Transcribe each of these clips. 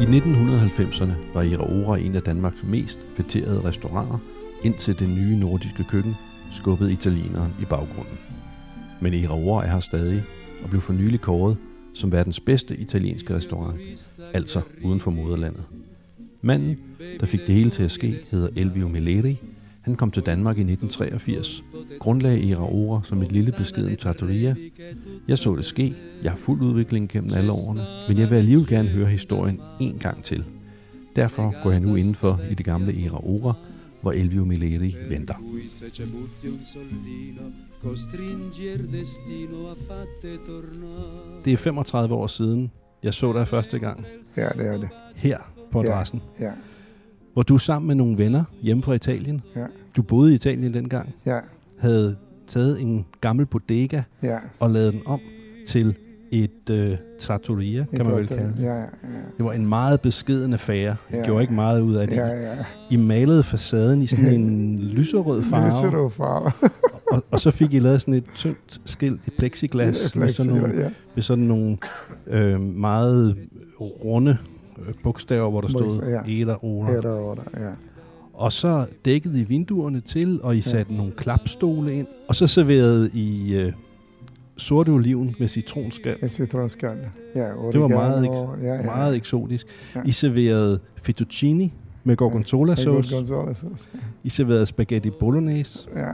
I 1990'erne var Iraora en af Danmarks mest fætterede restauranter, indtil det nye nordiske køkken skubbede italieneren i baggrunden. Men Iraora er her stadig og blev for nylig kåret som verdens bedste italienske restaurant, altså uden for moderlandet. Manden, der fik det hele til at ske, hedder Elvio Meleri. Han kom til Danmark i 1983, grundlagde Iraora som et lille beskeden trattoria. Jeg så det ske, jeg har fuld udvikling gennem alle årene, men jeg vil alligevel gerne høre historien en gang til. Derfor går jeg nu indenfor i det gamle Iraora, hvor Elvio Meleri venter. Det er 35 år siden, jeg så dig første gang. Ja, det er det. Her på adressen. Ja, Hvor du sammen med nogle venner hjemme fra Italien. ja, Du boede i Italien dengang. ja, Havde taget en gammel bodega ja. og lavet den om til et øh, trattoria, kan man vel kalde det. Ja, ja, Det var en meget beskeden affære. I Ja. gjorde ikke meget ud af det. ja, ja. I malede facaden i sådan en lyserød farve, Lyserød farve. og, og så fik I lavet sådan et tyndt skilt i plexiglas med sådan nogle, ja. med sådan nogle øh, meget runde bogstaver, hvor der stod ja. Eder Ora. Her og der, ja. Og så dækkede I vinduerne til, og I satte nogle klapstole ind. Og så serverede I øh, sorte oliven med citronskal. En citronskal. Ja, Det var meget, oregano, ek- ja, ja. meget eksotisk. Ja. I serverede fettuccini med gorgonzola Med sauce. gorgonzola sauce. I serverede spaghetti bolognese Ja,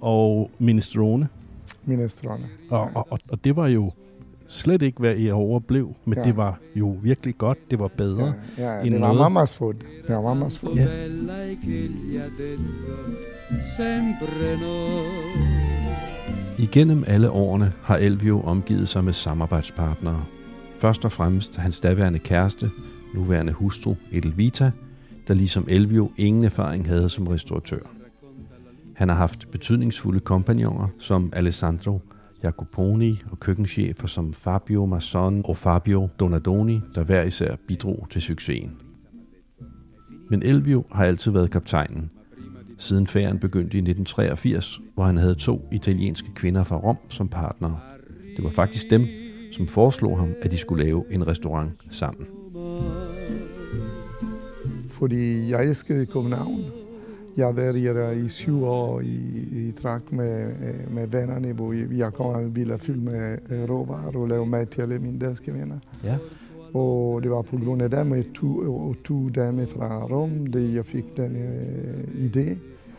og minestrone. minestrone. Og, og, og, og det var jo slet ikke, hvad I overblev, men Ja. det var jo virkelig godt. Det var bedre. Ja, ja, end det var noget. mammas food. Det var mammas food. Ja. Igennem alle årene har Elvio omgivet sig med samarbejdspartnere. Først og fremmest hans daværende kæreste, nuværende hustru Edelvita, der ligesom Elvio ingen erfaring havde som restauratør. Han har haft betydningsfulde kompagnoner som Alessandro Jacoponi og køkkenchefer som Fabio Masson og Fabio Donadoni, der hver især bidrog til succesen. Men Elvio har altid været kaptajnen, siden ferien begyndte i 1983, hvor han havde to italienske kvinder fra Rom som partnere. Det var faktisk dem, som foreslog ham, at de skulle lave en restaurant sammen. Fordi jeg elskede København. Jeg her i syv år i, i træk med, øh, med vennerne, hvor jeg kommer en bil fyldt med øh, råvarer og laver mad til alle mine danske venner. Ja. Og det var på grund af dem og to, og to damer fra Rom, det jeg fik den øh, idé.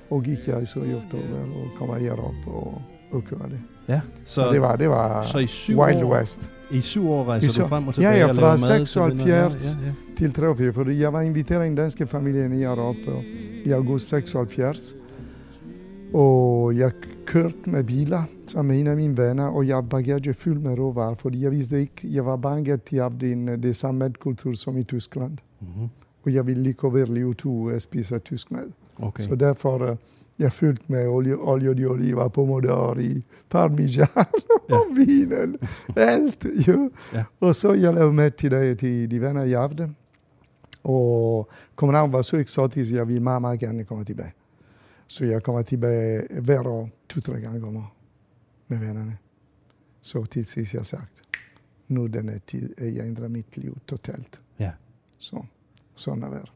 Og gik jeg så i oktober og kommer herop og, og kører det. Ja, Så så, det var, det var så i syv Wild år, West. i syv år rejser I syv- du frem og Ja, tilbage ja, og fra til venner. 76 Ja, ja. til 83, fordi jeg var inviteret i den danske familie i Europa i august 76. Og jeg kørte med biler sammen med en af mine venner, og jeg bagage fyldt med råvarer, fordi jeg vidste ikke, jeg var bange, at de havde en, det samme madkultur som i Tyskland. Mm-hmm. Og jeg ville ikke lige ud at spise tysk mad. Okay. Så derfor uh, jeg fyldte med olie, olie de oliver, pomodori, parmesan Ja. vinen, alt. Jo. Ja. Og så jeg lavede mad til, de, til de venner, jeg havde. Og København var så eksotisk, jeg ville meget, meget gerne komme tilbage. Så jeg kommer tilbage hver år, to-tre gange om år med vennerne. Så til sidst jeg sagt, nu den er tid, at jeg ændrer mit liv totalt. Ja. Så, sådan er det.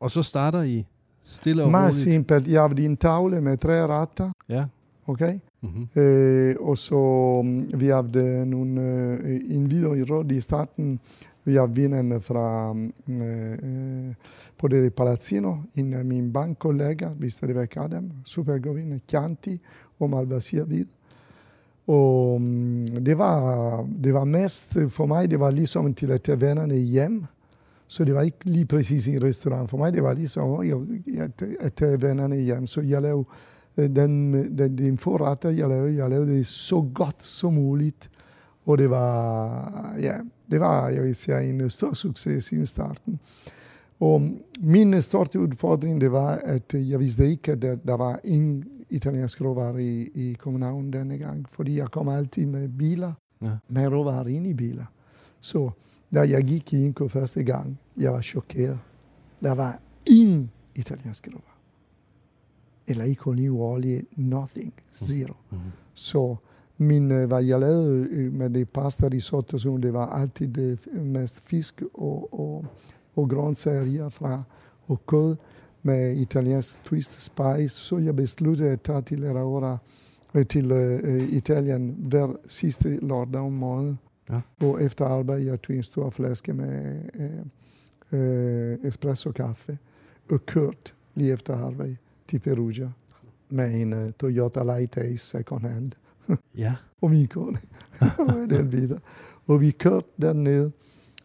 Og så starter I stille og Meget roligt. simpelt. Jeg havde en tavle med tre retter, Ja. okay? Mm-hmm. Eh, og så mm, vi havde nogle, øh, en video i råd i starten. Vi havde vinen fra mm, øh, på det Palazzino, en af mine bankkollegaer, vi stadigvæk væk Adam, super god vin, Chianti og Malvasia Hvid. Og mm, det var, det var mest for mig, det var ligesom til at tage vennerne hjem. Så det var ikke lige præcis en restaurant. For mig det var ligesom at, at, at vennerne hjem. Så jeg lavede øh, den, den, den forretter, jeg lavede, jeg lavede det så godt som muligt. Og det var, ja, det var, jeg vil sige, en stor succes i starten. Og min største udfordring, det var, at jeg vidste ikke, at der, der var en italiensk råvarer i, i København denne gang. Fordi jeg kom altid med biler, Ja. med råvarer ind i biler. Så da jeg gik i indkøb første gang, jeg var chokeret. Der var ingen italiensk råvarer. Eller ikke olivenolie, nothing, zero. Mm-hmm. Så min, øh, hvad jeg lavede øh, med det pasta risotto, så det var altid det mest fisk og, og, og grøntsager fra og kød med italiensk twist spice. Så jeg besluttede at tage til Raura, øh, til uh, Italien hver sidste lørdag om måneden. Ja. Og efter arbejde, jeg tog en stor flaske med uh, uh, espresso kaffe og kørt lige efter arbejde til Perugia med en uh, Toyota Light Ace second hand Ja. og min kone. den videre. Og vi kørte derned,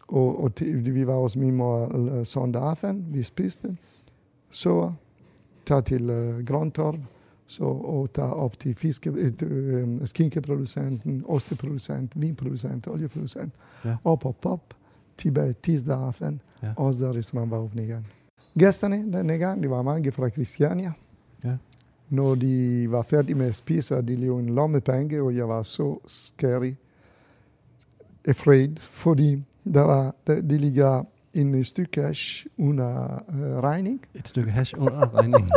og, og til, vi var hos min mor øh, søndag aften, vi spiste, så tage til uh, Grøntorv, så og tage op til fiske, uh, skinkeproducenten, osteproducent, vinproducent, olieproducent, Ja. op og op, tilbage tirsdag aften, Ja. og så restaurant var åbent igen. Gæsterne denne gang, det var mange fra Christiania. Ja. Når de var færdige med at spise, de lavede en lommepenge, og jeg var så scary, afraid, fordi der var, der, de ligger en stykke cash under uh, regning. Et stykke hash under regningen.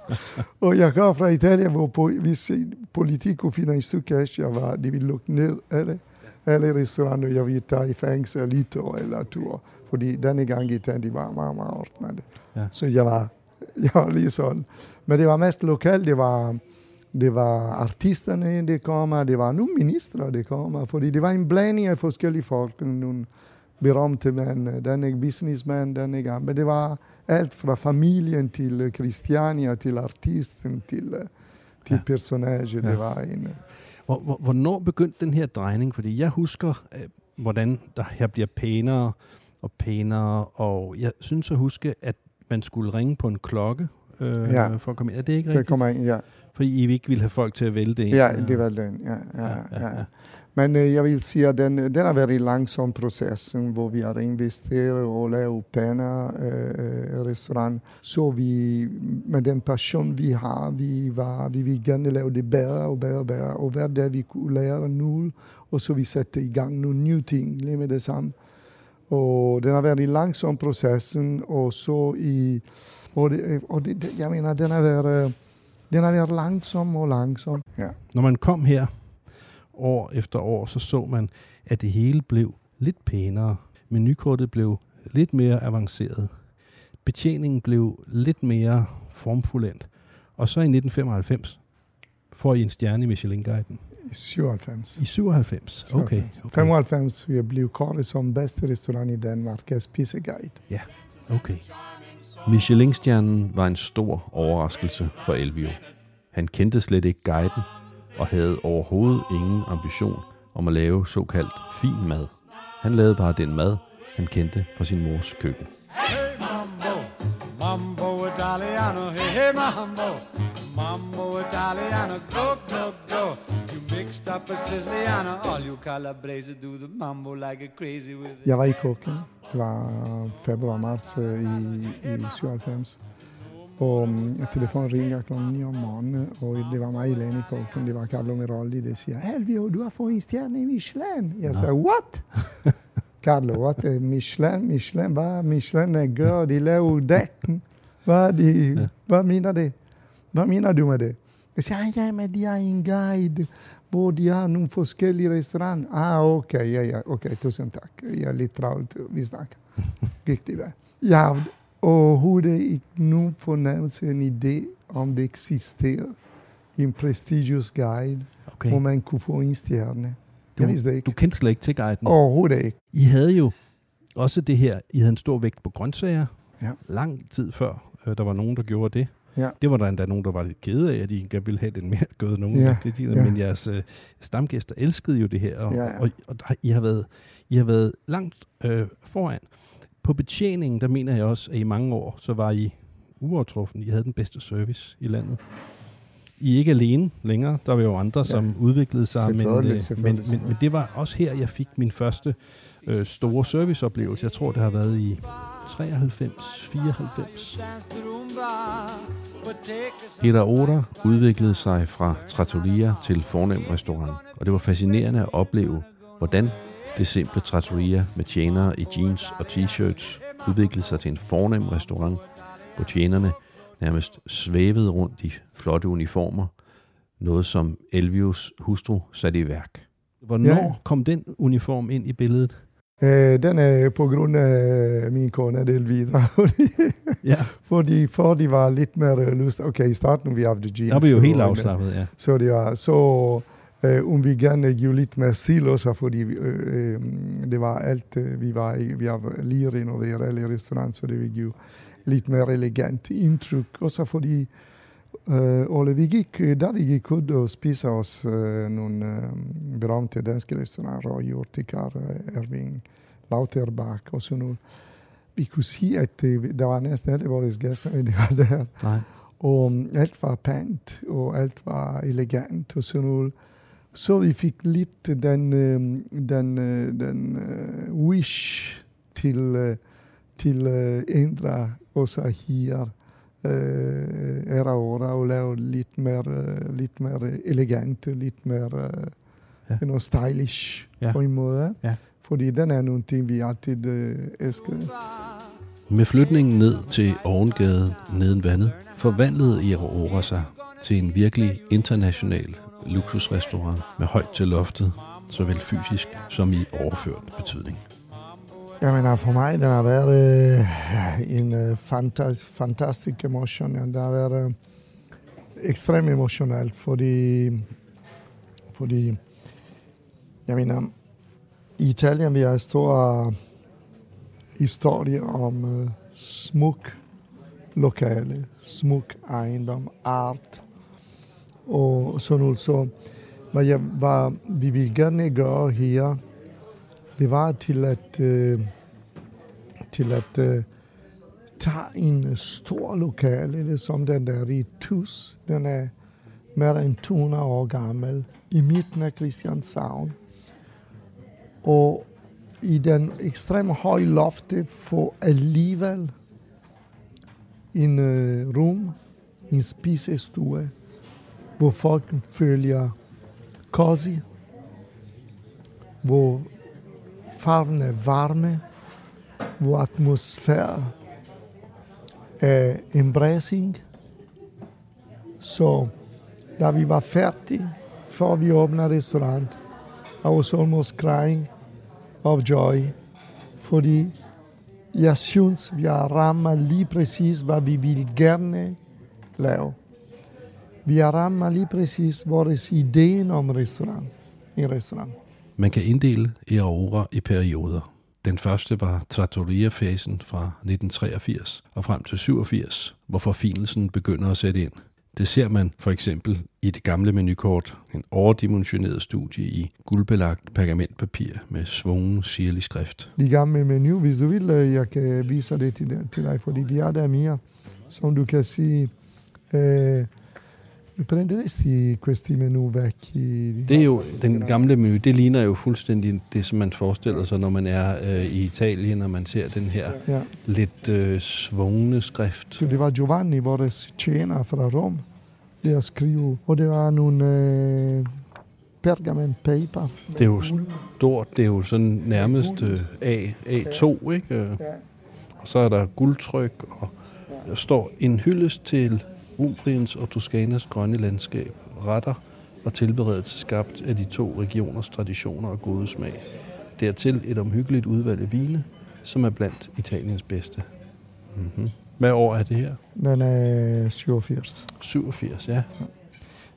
Og jeg kom fra Italien, hvor på, hvis politik kunne finde en stykke cash, jeg var, de ville lukke ned alle, alle restauranter, jeg ville tage i fængsel lidt år eller to år. Fordi denne gang i Italien, de var meget, meget hårdt med det. Ja. Så jeg var, jeg var lige sådan. Men det var mest lokalt, det var, det var artisterne, det kommer, det var nogle ministre, det kommer, fordi det var en blanding af forskellige folk, nogle berømte mænd, denne businessman, denne gang, men det var alt fra familien til Christiania, til artisten, til, til Ja. personage, Ja. det var en... Hvor, hvor, hvornår begyndte den her drejning? Fordi jeg husker, øh, hvordan der her bliver pænere og pænere, og jeg synes at huske, at man skulle ringe på en klokke øh, Ja. for at komme ind. Er det ikke Det rigtigt? kommer ind, ja. Fordi I ikke ville have folk til at vælte ind? Ja, det var den, Ja, ja. ja, ja. ja. Men øh, jeg vil sige, at den, den har været en langsom proces, hvor vi har investeret og lavet pæne øh, restaurant. Så vi, med den passion, vi har, vi, var, vi vil gerne lave det bedre og bedre og bedre. Og hver dag vi kunne lære noget, og så vi sætte i gang nogle nye ting lige med det samme. Og den har været en langsom proces, og så i... Og, det, og det, jeg mener, den har været, den har været langsom og langsom. Ja. Når man kom her år efter år, så så man, at det hele blev lidt pænere. Menukortet blev lidt mere avanceret. Betjeningen blev lidt mere formfuldendt. Og så i 1995 får I en stjerne i Michelin-guiden. I 97. I 97? Okay. okay. 95 vi blev kåret som bedste restaurant i Danmark af Spiseguide. Okay. Michelin-stjernen var en stor overraskelse for Elvio. Han kendte slet ikke guiden og havde overhovedet ingen ambition om at lave såkaldt fin mad. Han lavede bare den mad, han kendte fra sin mors køkken. Hey mambo, mambo Italiano, hey hey mambo, mambo Italiano, go go go. You mixed up a Siciliano, all you Calabrese do the mambo like a crazy with it. Jeg var i køkken. Det var februar-marts øh, i, i 97. Og um, telefonen ringer klokken 9 om morgenen, og det var mig i køkken. Det var Carlo Merolli, der siger, Elvio, du har fået en stjerne i Michelin. Jeg sagde, what? Carlo, what? Eh, Michelin, Michelin, hvad Michelin gør? De laver dækken. Hvad, de, hvad mener det? Hvad mener du med det? Jeg siger, "Ah, ja, men de har en guide, hvor de har nogle forskellige restauranter. Ah, okay, ja, ja, okay, tusind tak. Jeg er lidt travlt, vi snakker. Gik det vej. Overhovedet ikke nogen fornemmelse, en idé, om det eksisterer en prestigious guide, Okay. hvor man kunne få en stjerne. Du, Jeg det ikke. du kendte slet ikke til guiden. Overhovedet ikke. I havde jo også det her, I havde en stor vægt på grøntsager. Ja. Lang tid før, øh, der var nogen, der gjorde det. Ja. Det var der endda nogen, der var lidt kede af, at de gerne ville have den mere gået nogen. Ja, Det, de, ja. Men jeres øh, stamgæster elskede jo det her, og, Ja, ja. og, og der, I, har været, I har været langt øh, foran. På betjeningen, der mener jeg også, at i mange år, så var I uovertruffen. I havde den bedste service i landet. I er ikke alene længere. Der var jo andre, som udviklede sig. Men, øh, men, men, men det var også her, jeg fik min første øh, store serviceoplevelse. Jeg tror, det har været i 93, 94. Dance the rumba, but take us Peter Oder udviklede sig fra trattoria til fornem restaurant, og det var fascinerende at opleve, hvordan det simple trattoria med tjenere i jeans og t-shirts udviklede sig til en fornem restaurant, hvor tjenerne nærmest svævede rundt i flotte uniformer, Noget, som Elvius hustru satte i værk. Hvornår ja. kom den uniform ind i billedet? Øh, den er på grund af min kone Elvira. fordi, Ja. fordi for de var lidt mere lyst. Okay, i starten vi havde jeans. Der er vi jo helt afslappet, ja. Så, det var, så øh, hun ville gerne give lidt mere stil også, fordi øh, øh, det var alt, øh, vi var, vi har lige renoveret alle restauranter, så det vil give lidt mere elegant indtryk. Også fordi øh, Ole, vi gik, da vi gik ud og spiste os øh, nogle øh, berømte danske restauranter, Roy Urtikar, øh, Erving, Lauterbach og sådan noget. Vi kunne sige, at det, der var næsten alle vores gæster, de var der. Nej. Og um, alt var pænt, og alt var elegant og sådan noget. Så vi fik lidt den, øh, den, øh, den øh, wish til, øh, til øh, ændre også her øh, era ora og lave lidt mere, øh, lidt mere elegant, lidt mere øh, Ja. you know, stylish Ja. på en måde. Ja. Fordi den er nogle ting, vi altid øh, elskede. Med flytningen ned til Ovengade neden vandet, forvandlede Ira sig til en virkelig international luksusrestaurant med højt til loftet, såvel fysisk som i overført betydning. Jeg mener, øh, for mig, den har været øh, en øh, fantas, fantastisk emotion. Den har været øh, ekstremt emotionelt, fordi, fordi jeg mener, i Italien vi har en stor øh, historie om øh, smuk lokale, smuk ejendom, art og sådan noget. Så hvad, jeg, hvad vi vil gerne gøre her, det var til at, øh, til at øh, tage en stor lokale, det som den der i Tus. Den er mere end 200 år gammel, i midten af Christianshavn. Og i den ekstremt høje lofte får alligevel en øh, rum, en spisestue, hvor folk følger cozy, hvor farven er varme, hvor atmosfæren er embracing. Så da vi var færdige, før vi åbnede restaurant, I was almost crying of joy, fordi jeg synes, vi har rammet lige præcis, hvad vi vil gerne lave. Vi har rammet lige præcis vores idé om restaurant, en restaurant. Man kan inddele Aurora i perioder. Den første var Trattoria-fasen fra 1983 og frem til 87, hvor forfinelsen begynder at sætte ind. Det ser man for eksempel i det gamle menukort, en overdimensioneret studie i guldbelagt pergamentpapir med svungen sirlig skrift. De gamle menu, hvis du vil, øh, jeg kan vise det til, dig- fordi vi har der mere, som du kan sige, eh, prenderesti questi menu vecchi? Det er jo den gamle menu, det ligner jo fuldstændig det, som man forestiller sig, når man er øh, i Italien, og man ser den her Ja. lidt øh, svungne skrift. Det var Giovanni, vores tjener fra Rom, der skrev, og det var nogle øh, pergament paper. Det er jo stort, det er jo sådan nærmest øh, A, A2, ikke? Øh, Og så er der guldtryk, og der står en hyldest til Umbriens og Toskanas grønne landskab, retter og tilberedelse skabt af de to regioners traditioner og gode smag. Dertil et omhyggeligt udvalg af vine, som er blandt Italiens bedste. Mm-hmm. Hvad år er det her? Den er 87. 87, ja.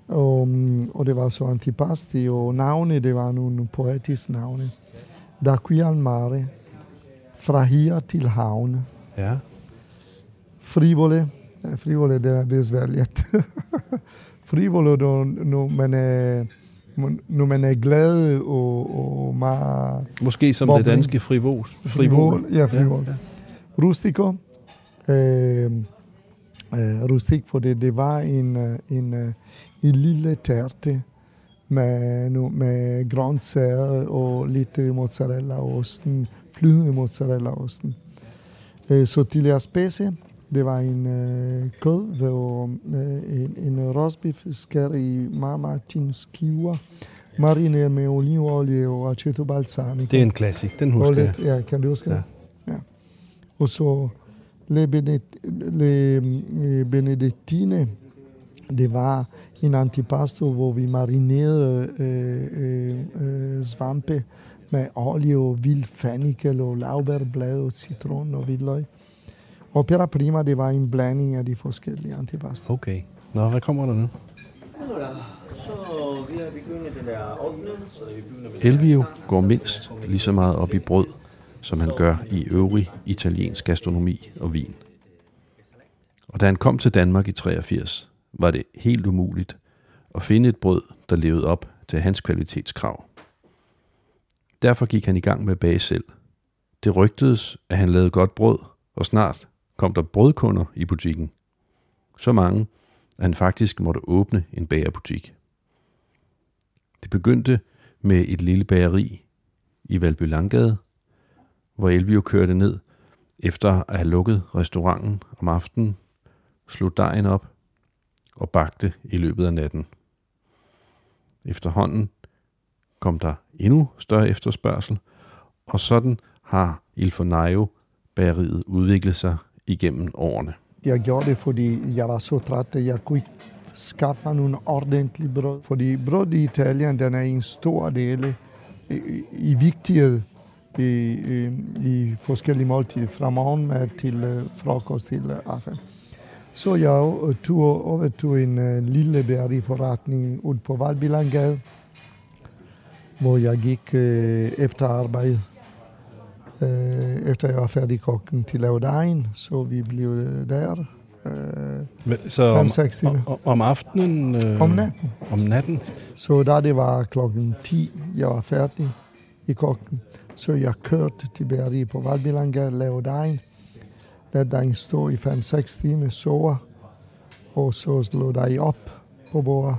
Og, mm, og det var så antipasti, og navne, det var nogle poetiske navne. Da qui al mare, fra her til havne. Ja, Frivole, eh, frivole det er besværligt. frivole, når, når, man er, når man er glad og, og meget måske som Bobling. det danske frivos. frivol. Ja, frivol. Ja, Ja. Rustico. Øh, øh, rustik, for det, det var en, en, en lille tærte med, med grøntsager og lidt mozzarella-osten, flydende mozzarella-osten. Øh, så til at spise, det var en øh, kød og øh, en, en rosbiff skær i meget, meget tynde skiver, marineret med olivenolie og aceto balsamico. Det er en klassik, den husker jeg. lidt, ja, kan du huske Ja. det? Ja. Og så le, benet, le eh, benedettine, det var en antipasto, hvor vi marinerede øh, øh, øh, svampe med olie og vild fennikel og laurbærblad og citron og hvidløg. Opera prima, det var en blanding af de forskellige antipasto. Okay. Nå, hvad kommer der nu? Allora, så vi har begyndt den der ovnen, så vi begynder med Elvio går mindst lige så meget op i brød, som han gør i øvrig italiensk gastronomi og vin. Og da han kom til Danmark i 83, var det helt umuligt at finde et brød, der levede op til hans kvalitetskrav. Derfor gik han i gang med at bage selv. Det rygtedes, at han lavede godt brød, og snart kom der brødkunder i butikken. Så mange, at han faktisk måtte åbne en bagerbutik. Det begyndte med et lille bageri i Valby Langgade, hvor Elvio kørte ned efter at have lukket restauranten om aftenen, slog dejen op og bagte i løbet af natten. Efterhånden kom der endnu større efterspørgsel, og sådan har Il Fornaio bageriet udviklet sig igennem årene. Jeg gjorde det, fordi jeg var så træt, at jeg kunne ikke skaffe nogle ordentlige brød. Fordi brød i Italien, den er en stor del øh, i, i vigtighed i, i, i forskellige måltider, fra morgenmad til uh, frokost til uh, aften. Så jeg tog over til en uh, lille bæreriforretning ud på Valbilangade, hvor jeg gik uh, efter arbejde øh, efter jeg var færdig kokken til at lave dejen, så vi blev øh, der. Øh, Men, så om, 5-6 timer. om, om aftenen? Øh, Om natten. Om natten? Så da det var klokken 10, jeg var færdig i kokken, så jeg kørte til Berri på Valbilanga, lavede dejen. Lad dejen stå i 5-6 timer, sove, og så slå dig op på bordet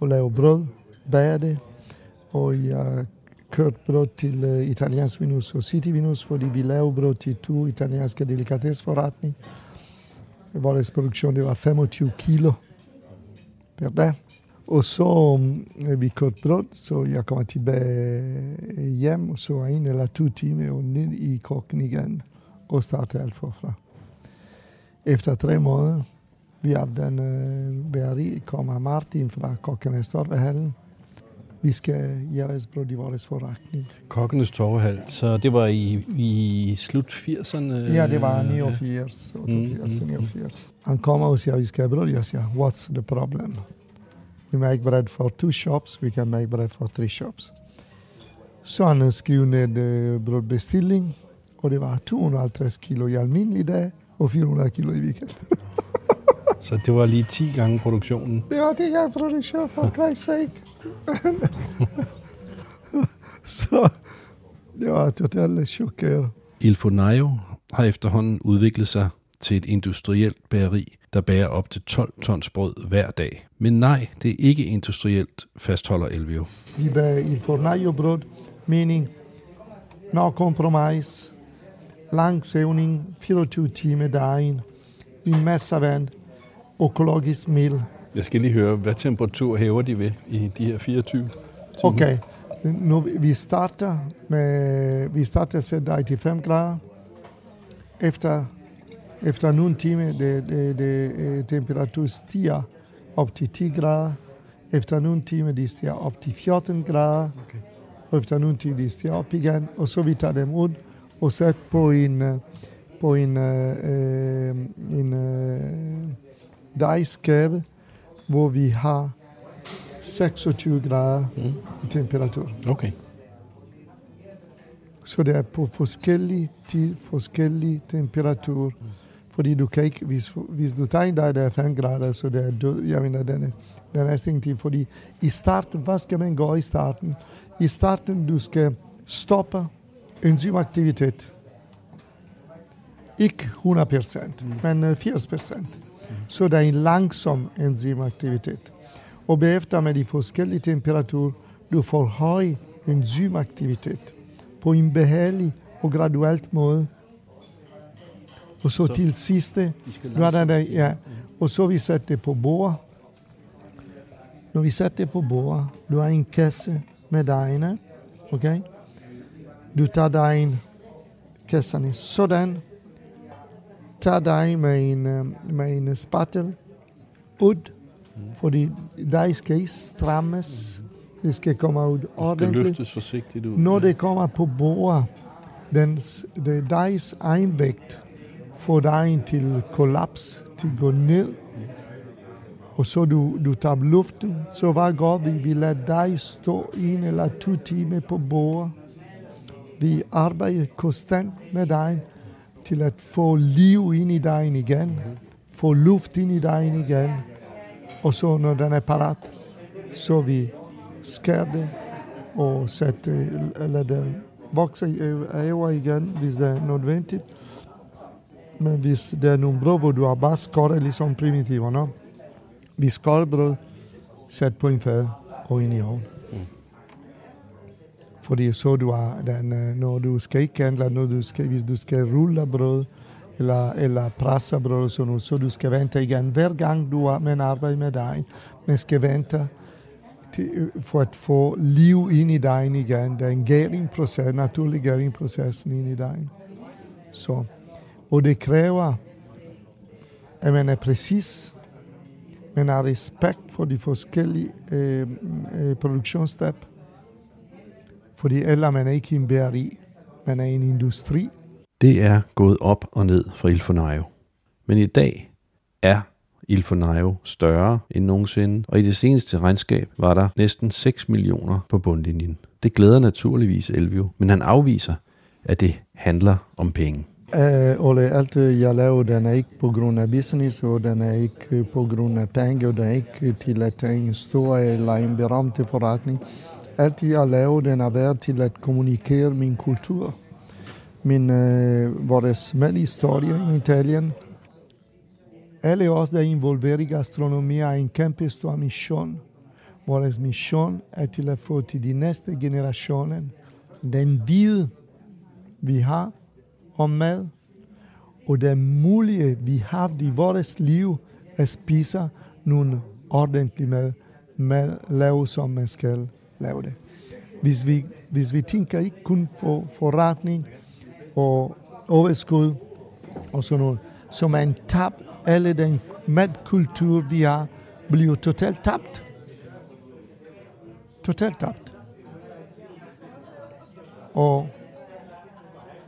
og lave brød, bage det, og jeg kørt brød til uh, eh, italiensk vinhus og city vinus, fordi vi lavede brød til to italienske delikatesforretning. Vores produktion det var 25 kilo per dag. Og så um, vi kørte brød, så jeg kommer tilbage hjem, eh, og så en eller to timer og ned i kokken igen og starte alt forfra. Efter tre måneder, vi havde den uh, bageri, kommer Martin fra Kokkenes Torvehallen, vi skal gøre brød i vores forretning. Kokkenes Torvehal, så det var i, i slut 80'erne? Ja, det var 89, 88, Mm, mm, 89. Han kommer og siger, vi skal have brød. Jeg siger, what's the problem? We make bread for two shops, we can make bread for three shops. Så han skrev ned uh, brødbestilling, og det var 250 kilo i almindelig dag, og 400 kilo i weekend. Så det var lige 10 gange produktionen? Det var det, jeg produktion for Christ's sake. så jeg var totalt chokeret. Il Fornaio har efterhånden udviklet sig til et industrielt bageri, der bærer op til 12 tons brød hver dag. Men nej, det er ikke industrielt, fastholder Elvio. Vi bager il fornaio brød, mening no compromise, lang sævning, 24 timer dagen, en masse vand, økologisk mel. Jeg skal lige høre, hvad temperatur hæver de ved i de her 24 timer? Okay, nu vi starter med, vi starter at sætte dig til 5 grader. Efter, efter nogle timer, det, det, det, øh, temperatur stiger op til 10 grader. Efter nogle timer, det stiger op til 14 grader. Okay. Og efter nogle timer, det stiger op igen. Og så vi tager dem ud og sætter på en, øh, på en, øh, en øh, dejskæbe, hvor vi har 26 grader Mm. i temperatur. Okay. Så det er på forskellige tid, forskellige temperatur. Fordi du kan ikke, hvis, hvis du tager en dag, der er 5 grader, så det er død. Jeg mener, den er, den er næsten til. Fordi i starten, hvad skal man gøre i starten? I starten, du skal stoppe enzymaktivitet. Ikke 100 procent, men øh, 80 procent. Så det er en langsom enzymaktivitet. Og bagefter med de forskellige temperaturer, du får høj enzymaktivitet på en behagelig og graduelt måde. Og så, Så- til sidste, De skal nu er der, der, ja, og så vi sætter det på bord. Når vi sætter det på bord, du har en kasse med dejene, okay? Du tager dejen, kasserne sådan, tager dig med en, øh, med en spatel ud, Fordi der skal ikke strammes. Det skal komme ud Det ordentligt. løftes forsigtigt ud. Når det kommer på bordet, den, det dejes egen vægt får dejen til kollaps, til at gå ned. Og så du, du tager luften, så hvad gør vi? Vi lader dig stå en eller to timer på bordet. Vi arbejder konstant med dejen til at få liv ind i dejen igen, få luft ind i dejen igen. Og så når den er parat, så vi skærer det og sætte, eller den vokse over igen, hvis det er nødvendigt. Men hvis det er nogle brød, hvor du har bare skåret ligesom primitiver, no? Vi skårer brød, sæt på en fad og ind i ovnen. Fordi så du har den, øh, når du skal ikke handle, når du skal, hvis du skal rulle brød, eller, eller presse brød, så, nu, så du skal vente igen. Hver gang du har man arbejde med dig, man skal vente til, øh, for at få liv ind i dig igen. Det er en gæringproces, naturlig gæringproces ind i dig. Så, og det kræver, at man er præcis, man har respekt for de forskellige øh, øh, produktionsstep, fordi ellers man er ikke en bæri, man er en industri. Det er gået op og ned for Ilfonayo. Men i dag er Ilfonayo større end nogensinde, og i det seneste regnskab var der næsten 6 millioner på bundlinjen. Det glæder naturligvis Elvio, men han afviser, at det handler om penge. Uh, Ole, alt jeg laver, den er ikke på grund af business, og den er ikke øh, på grund af penge, og den er ikke til at en stor eller en berømte forretning. Alt jeg lave den har været til at kommunikere min kultur, min, øh, vores historie i Italien. Alle os, der er involveret i gastronomi, har en kæmpe stor mission. Vores mission er til at få til de næste generationer den viden, vi har om mad, og det mulige, vi har i vores liv, at spise nogle ordentlige mad, mad lavet som man skal lave det. Hvis vi, hvis vi tænker ikke kun for forretning og overskud og sådan noget, så man tab alle den madkultur, vi har, bliver totalt tabt. Totalt tabt. Og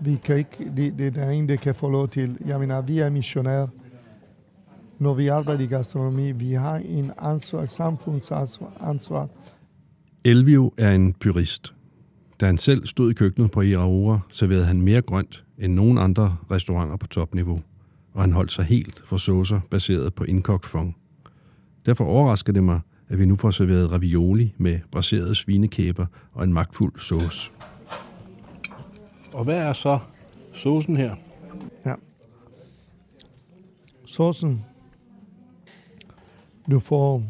vi kan ikke, det, det er ingen, der kan få lov til. Jeg mener, vi er missionærer. Når vi arbejder i gastronomi, vi har en ansvar, samfundsansvar. Ansvar. Elvio er en purist. Da han selv stod i køkkenet på Iraora, serverede han mere grønt end nogen andre restauranter på topniveau, og han holdt sig helt for saucer baseret på indkogt fong. Derfor overrasker det mig, at vi nu får serveret ravioli med braserede svinekæber og en magtfuld sauce. Og hvad er så saucen her? Ja. Såsen, du får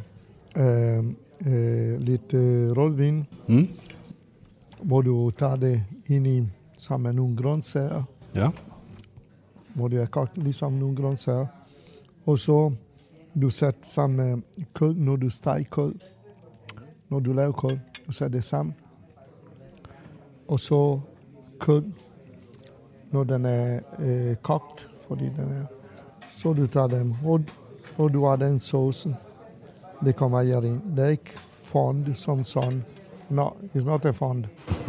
øh, øh, lidt øh, rødvin, Mm? hvor du tager det ind i sammen med nogle grøntsager, Ja. hvor det er kogt ligesom nogle grøntsager. Og så du sætter sammen med kød, når du steger kød, når du laver kød, du sætter det sammen. Og så kød, når den er øh, kogt, fordi den er, så du tager dem, og, og du har den saucen, det kommer her ind. Det er ikke fond som sådan. No, it's not a fond.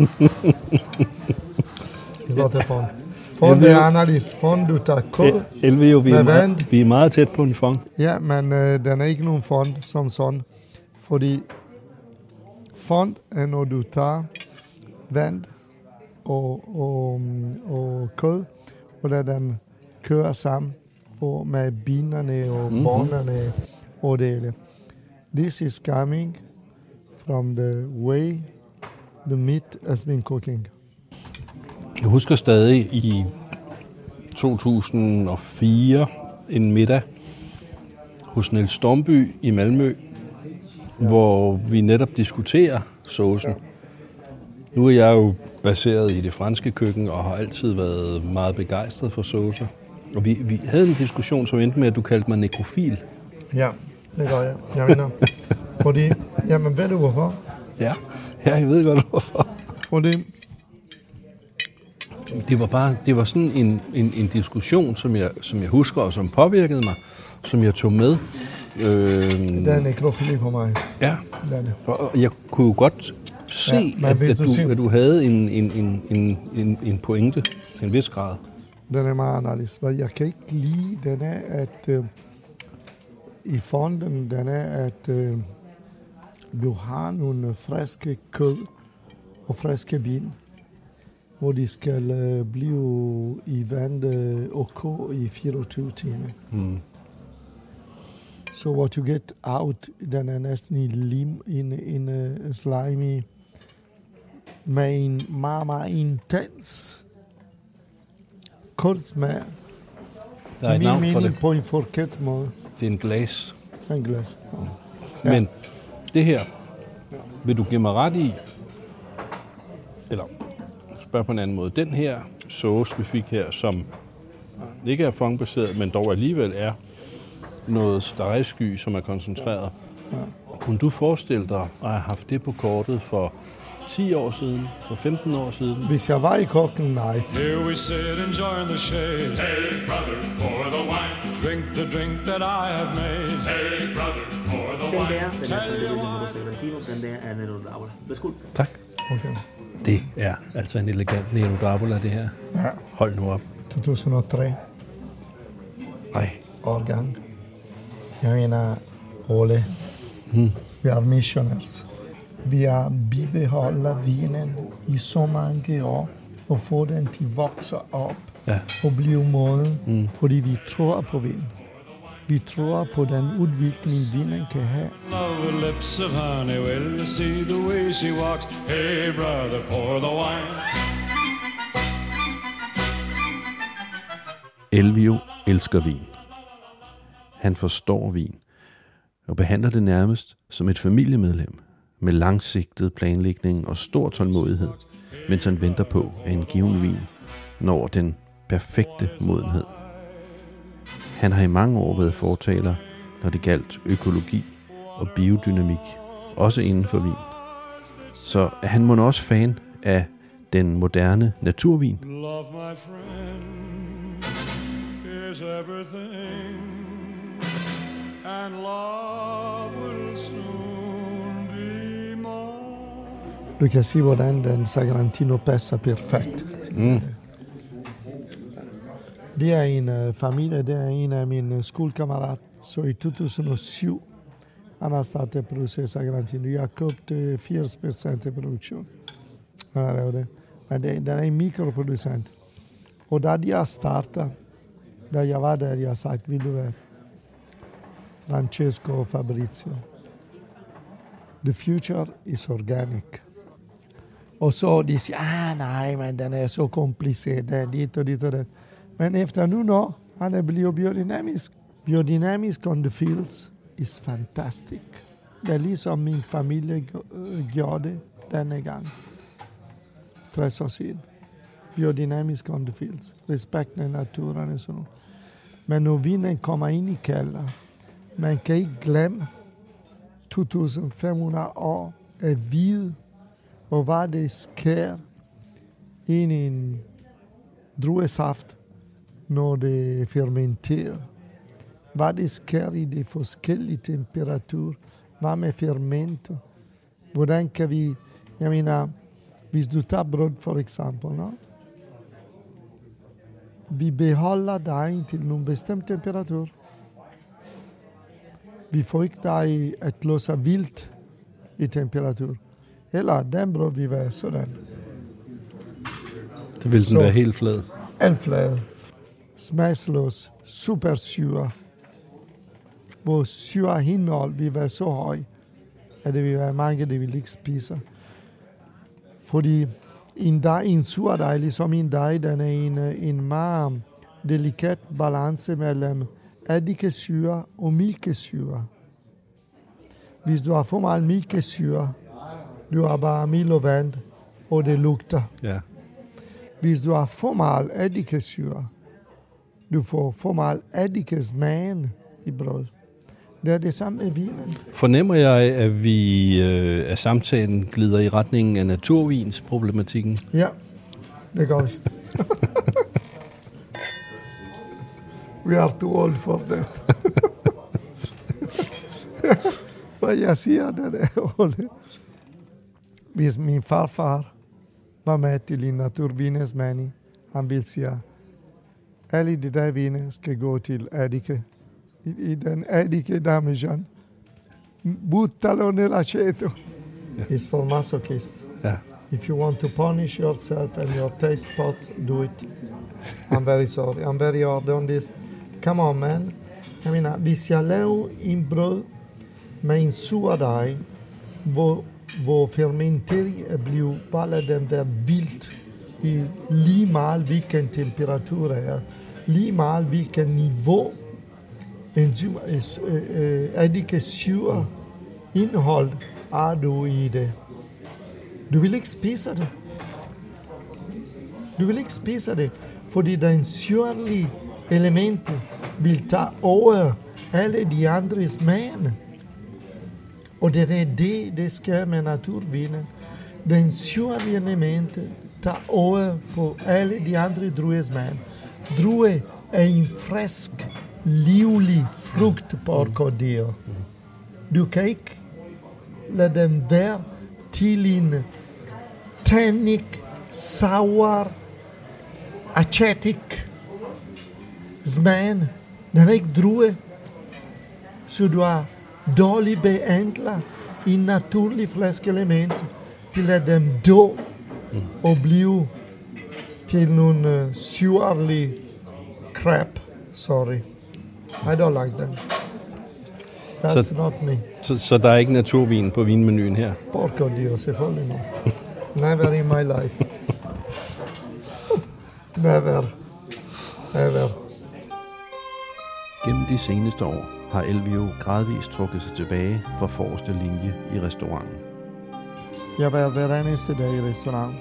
it's not a fond. Fond er anderledes. Fond, du tager kød, Elvio, vi er meget- vi er meget tæt på en fong. Ja, men øh, den er ikke nogen fond som sådan, fordi fond er, når du tager vand og, og, og kød, og lader dem køre sammen og med binerne og mm-hmm. bornerne og det hele. This is coming from the way the meat has been cooking. Jeg husker stadig i 2004 en middag hos Niels Stormby i Malmø, ja. hvor vi netop diskuterer saucen. Nu er jeg jo baseret i det franske køkken og har altid været meget begejstret for saucer. Og vi, vi havde en diskussion, som endte med, at du kaldte mig nekrofil. Ja, det gør jeg. Jeg mener, fordi, jamen ved du hvorfor? Ja, ja jeg ved godt hvorfor. Fordi Det var bare, det var sådan en, en, en diskussion, som jeg, som jeg husker, og som påvirkede mig, som jeg tog med Øh, Den er kroppelig for mig. ja, Den er. og og jeg kunne godt se, Ja, at, at, du at du havde en, en, en, en, en, en pointe til en vis grad. Den er meget anderledes. Jeg kan ikke lide, den er, at øh, i fonden, den er, at øh, du har nogle friske kød og friske vin, hvor de skal øh, blive i vand øh, og kog i 24 timer. Mm. So what you get out, den er næsten i lim, en, en uh, slimy, med en meget, meget intens kort smag. Der er et navn for det. på en forkert måde. Det er en glas. En glas. Ja. Men det her, vil du give mig ret i, eller spørg på en anden måde, den her sauce, vi fik her, som ikke er fongbaseret, men dog alligevel er noget stegesky, som er koncentreret. Kunne du forestille dig at have haft det på kortet for 10 år siden, for 15 år siden? Hvis jeg var i kokken, nej. Here we sit enjoying the shade. Hey, brother, pour the wine. Drink the drink that I have made. Hey, brother, pour the Den wine. der, den er sådan lidt Modo Sagrantino, den der er Nero D'Avola. Værsgo. Tak. Okay. Det er altså en elegant Nero D'Avola, det her. Ja. Hold nu op. 2003, Nej. årgang. Jeg mener, Ole, vi er missioners. Vi har bibeholdt vinen i så mange år, og få den til at vokse op Ja. og blive moden, mm. fordi vi tror på vin. Vi tror på den udvikling, vinen kan have. Love with lips of honey. Well, you see the way she walks. Hey, brother, pour the wine. Elvio elsker vin. Han forstår vin og behandler det nærmest som et familiemedlem med langsigtet planlægning og stor tålmodighed, mens han venter på, at en given vin når den perfekte modenhed. Han har i mange år været fortaler, når det galt økologi og biodynamik, også inden for vin. Så han må også fan af den moderne naturvin, Love, my friend, is everything. And love will soon more. Du kan se, hvordan den Sagrantino passer perfekt. Mm. Det er en uh, familie, det er en af mine skolekammerater. Så i 2007, han har startet producere Sagrantino. Jeg har købt uh, 80 procent af produktionen. Men det, den er en mikroproducent. Og da de har startet, da jeg var der, jeg har sagt, vil du være Francesco Fabrizio. The future is organic. Og så de siger, ah nej, men den er så kompliceret, den dit og dit og det. Men efter nu når han er blevet biodynamisk. Biodynamisk on the fields is fantastic. Det er ligesom min familie øh, gjorde det denne gang. 60 år siden. Biodynamisk on the fields. Respekt af naturen og sådan noget. Men når vinden kommer ind i kælder, man kan ikke glemme 2500 år af hvide og hvad det sker ind i en druesaft, når det fermenterer. Hvad det sker i de forskellige temperaturer. Hvad med fermenter. Hvordan kan vi, jeg mener, hvis du tager brød for eksempel, no? vi beholder dejen til nogle bestemt temperatur. Vi får ikke dej at låse vildt i temperatur. Eller den brød vi være sådan. Det vil den Så- være helt flad. Elflade, smagsløs, super syre. Hvor syreindhold vil være så høj, at det vil være mange, der vil ikke spise. Fordi en, dej, en surdej, ligesom en dej, den er en, en meget delikat balance mellem eddikesyre og mælkesyre. Hvis du har for meget mælkesyre, du har bare mel og vand, og det lugter. Ja. Hvis du har for meget eddikesyre, du får for meget eddikesmagen i brød. Det er det samme med vinen. Fornemmer jeg, at vi øh, af samtalen glider i retningen af naturvins problematikken? Ja, det gør vi. We are too old for that. hvad jeg siger, det er Ole. Hvis min farfar var med til en naturvinesmani, han ville sige, alle de der vine skal gå til Adike. I, i den Adike Damijan. Buttalo nell'aceto. It's for masochist. Ja. If you want to punish yourself and your taste spots, do it. I'm very sorry. I'm very hard on this. Come on, man. Jeg mener, hvis jeg laver en brød med en sur dej, hvor, fermentering er blevet, bare lad den være vildt, i lige meget hvilken temperatur er, lige meget hvilken niveau enzym, øh, øh, øh, eddikesyre indhold er du i det. Du vil ikke spise det. Du vil ikke spise det, fordi den syrlige element vil tage over alle de andre smagene. Og det er det, det sker med naturvinen. Den syrlige element tager over på alle de andre druesmag. Drue er en frisk, livlig frugt på orkidéer. Du kan ikke lade dem være til en tannic, sour, acetic smagen. Den er ikke drue. Så du har dårligt behandlet en naturlig frisk element til at dem dø og blive til nogle uh, surlig crap. Sorry. I don't like them. That's Så- not me. Så, så der er ikke naturvin på vinmenuen her? Porco Dio, selvfølgelig no. Never in my life. Never. Ever. Gennem de seneste år har Elvio gradvist trukket sig tilbage fra forreste linje i restauranten. Jeg var hver eneste dag i restauranten.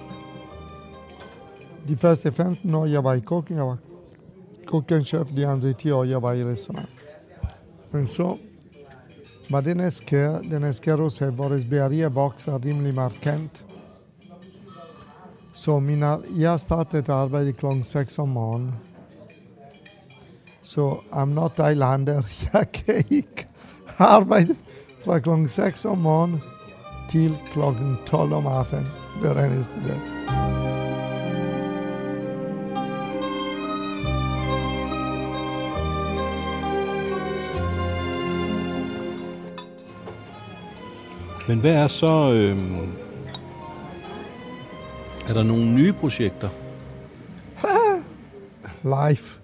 De første 15 år, jeg var i kokken, jeg var kokkenchef. De andre 10 år, jeg var i restaurant. Men så var det næste, sker, den der sker også, vores bagerier vokser rimelig markant. Så mina, jeg startede arbejde kl. 6 om morgenen. Så I'm not Thailander. Jeg kan ikke arbejde fra klokken 6 om morgenen til klokken 12 om aftenen hver eneste dag. Men hvad er så... Øhm, er der nogle nye projekter? Life.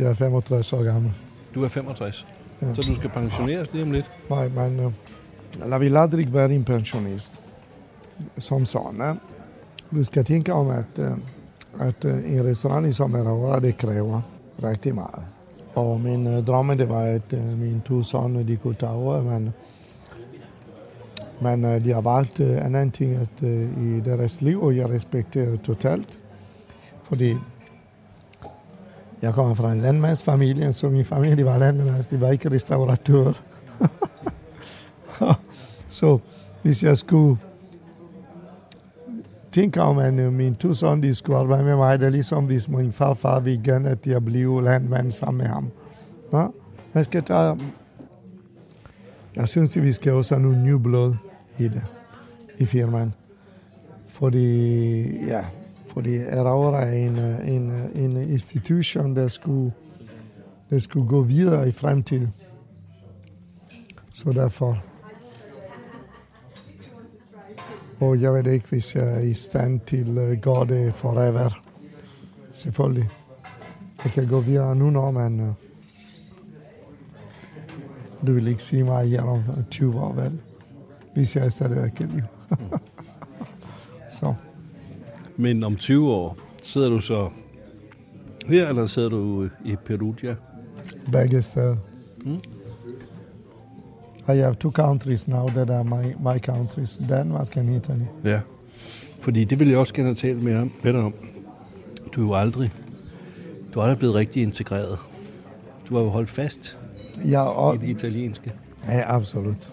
Jeg er 65 år gammel. Du er 65, Ja. så du skal pensioneres lige om lidt. Nej, men uh, jeg vil aldrig være en pensionist. Som sådan. Du skal tænke om, at, uh, at uh, en restaurant i sommerår, det kræver rigtig meget. Og min uh, drømme, det var, at uh, mine to sønner, de kunne tage over, men, men uh, de har valgt uh, en anden ting at, uh, i deres liv, og jeg respekterer totalt. Fordi jeg kommer fra en landmandsfamilie, så min familie var landmands, de var ikke restauratør. så hvis jeg skulle tænke om, at øh, mine to sønner de skulle arbejde med mig, det er ligesom hvis min farfar ville gerne, at jeg blev landmand sammen med ham. Ja? Man skal tage... Jeg synes, at vi skal også have nogle nye blod i det, i firmaen. Fordi, ja, fordi Aurora er en, eh, en, eh, en institution, der skulle, der skulle gå videre i fremtiden. Så derfor... Og jeg ved ikke, hvis jeg er i stand til at gøre det forever. Selvfølgelig. Jeg kan gå videre nu, når man... Du vil ikke sige mig her om 20 år, vel? Hvis jeg er stadigvæk i liv. Så. Men om 20 år, sidder du så her, eller sidder du i Perugia? begge steder. Mm. I have two countries now that are my, my countries, Denmark and Italy. Ja. Fordi det vil jeg også gerne have talt med, om, med dig om. Du er jo aldrig, du er aldrig blevet rigtig integreret. Du har jo holdt fast Ja, og, i det italienske. ja, absolut.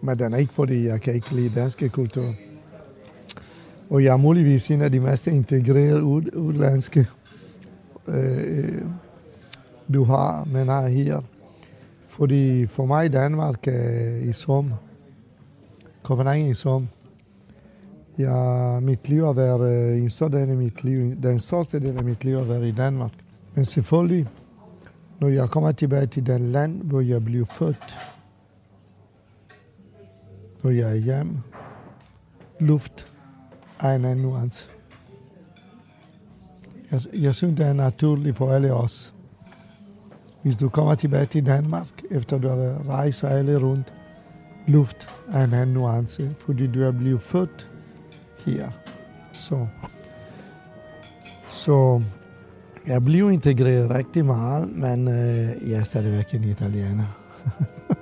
Men den er ikke, fordi jeg kan ikke lide danske kultur. Og jeg er muligvis en af de mest integrerede ud, udlandske, øh, du har, men er her. Fordi for mig Danmark er i som. Copenhagen i som. Ja, mit liv har været øh, en stor del af mit liv, den største del af mit liv har været i Danmark. Men selvfølgelig, når jeg kommer tilbage til den land, hvor jeg blev født, når jeg er hjemme, luft en anden nuance. Jeg, jeg synes, det er naturligt for alle os. Hvis du kommer tilbage til Danmark, efter du har rejst alle rundt, luft en anden nuance, fordi du er blevet født her. Så, så jeg blev integreret rigtig meget, men øh, jeg stadigvæk en italiener.